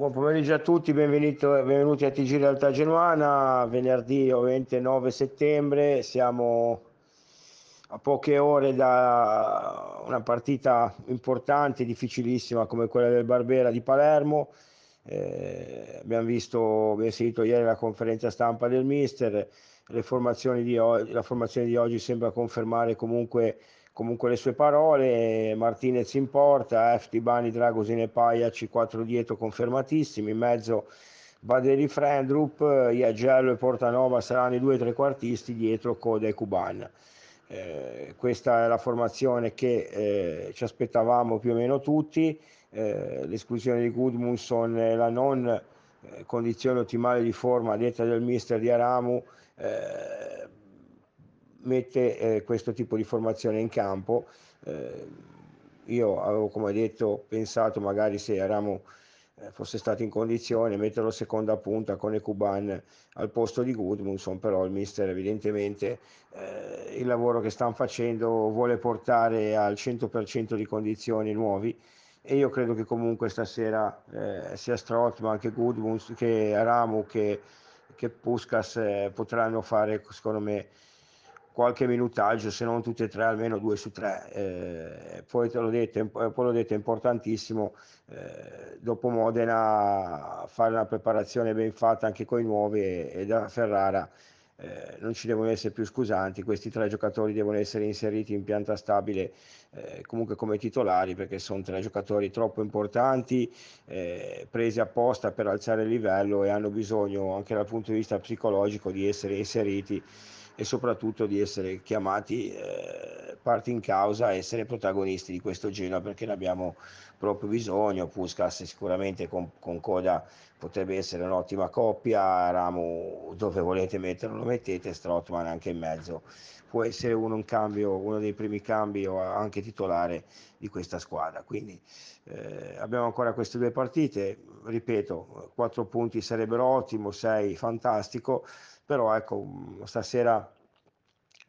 Buon pomeriggio a tutti, benvenuti a TG Realtà Genuana, venerdì ovviamente 9 settembre, siamo a poche ore da una partita importante, difficilissima come quella del Barbera di Palermo, eh, abbiamo visto, abbiamo sentito ieri la conferenza stampa del mister, la formazione di oggi sembra confermare comunque comunque le sue parole, Martinez in porta, F, Bani, Dragosin e Pajac, 4 dietro confermatissimi, in mezzo Baderi Frendrup, Iagello e Portanova saranno i due trequartisti, dietro Coda e Cuban. Eh, questa è la formazione che eh, ci aspettavamo più o meno tutti, eh, l'esclusione di Gudmundsson e la non eh, condizione ottimale di forma detta del mister di Aramu eh, mette eh, questo tipo di formazione in campo. Eh, io avevo, come detto, pensato magari se Aramo eh, fosse stato in condizione di metterlo seconda punta con Ecuban al posto di Gudmundsson, però il mister evidentemente eh, il lavoro che stanno facendo vuole portare al 100% di condizioni nuovi e io credo che comunque stasera eh, sia Strottman che Gudmundsson che Aramu che, che Puskas eh, potranno fare secondo me qualche minutaggio, se non tutte e tre, almeno due su tre. Eh, poi te l'ho detto, poi l'ho detto è importantissimo eh, dopo Modena fare una preparazione ben fatta anche con i nuovi e, e da Ferrara eh, non ci devono essere più scusanti, questi tre giocatori devono essere inseriti in pianta stabile eh, comunque come titolari perché sono tre giocatori troppo importanti, eh, presi apposta per alzare il livello e hanno bisogno anche dal punto di vista psicologico di essere inseriti e soprattutto di essere chiamati eh, parti in causa essere protagonisti di questo Genoa perché ne abbiamo proprio bisogno. Puskas sicuramente con, con Coda potrebbe essere un'ottima coppia, Ramu dove volete metterlo lo mettete, Strottman anche in mezzo. Può essere uno, un cambio, uno dei primi cambi o anche titolare di questa squadra. Quindi eh, abbiamo ancora queste due partite, ripeto, quattro punti sarebbero ottimo, sei fantastico però ecco, stasera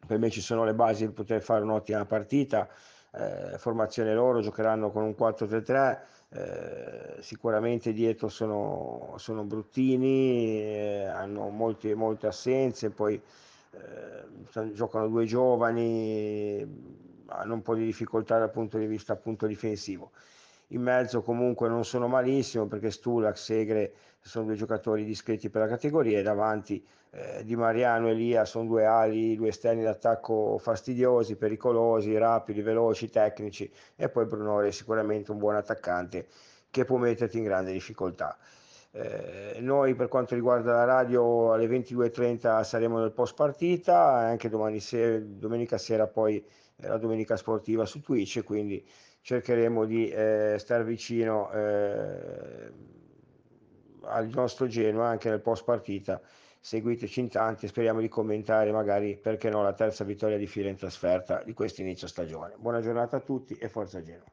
per me ci sono le basi per poter fare un'ottima partita, eh, formazione loro, giocheranno con un 4-3-3, eh, sicuramente dietro sono, sono bruttini, eh, hanno molte, molte assenze, poi eh, giocano due giovani, hanno un po' di difficoltà dal punto di vista appunto difensivo in mezzo comunque non sono malissimo perché Stulac, Segre sono due giocatori discreti per la categoria e davanti eh, Di Mariano e Lia sono due ali, due esterni d'attacco fastidiosi, pericolosi, rapidi, veloci, tecnici e poi Brunore è sicuramente un buon attaccante che può metterti in grande difficoltà. Eh, noi per quanto riguarda la radio alle 22.30 saremo nel post partita, anche domani sera, domenica sera poi la domenica sportiva su Twitch, quindi cercheremo di eh, stare vicino eh, al nostro Genoa anche nel post partita. Seguiteci in tanti, speriamo di commentare magari perché no la terza vittoria di fila in trasferta di questo inizio stagione. Buona giornata a tutti e forza Genoa.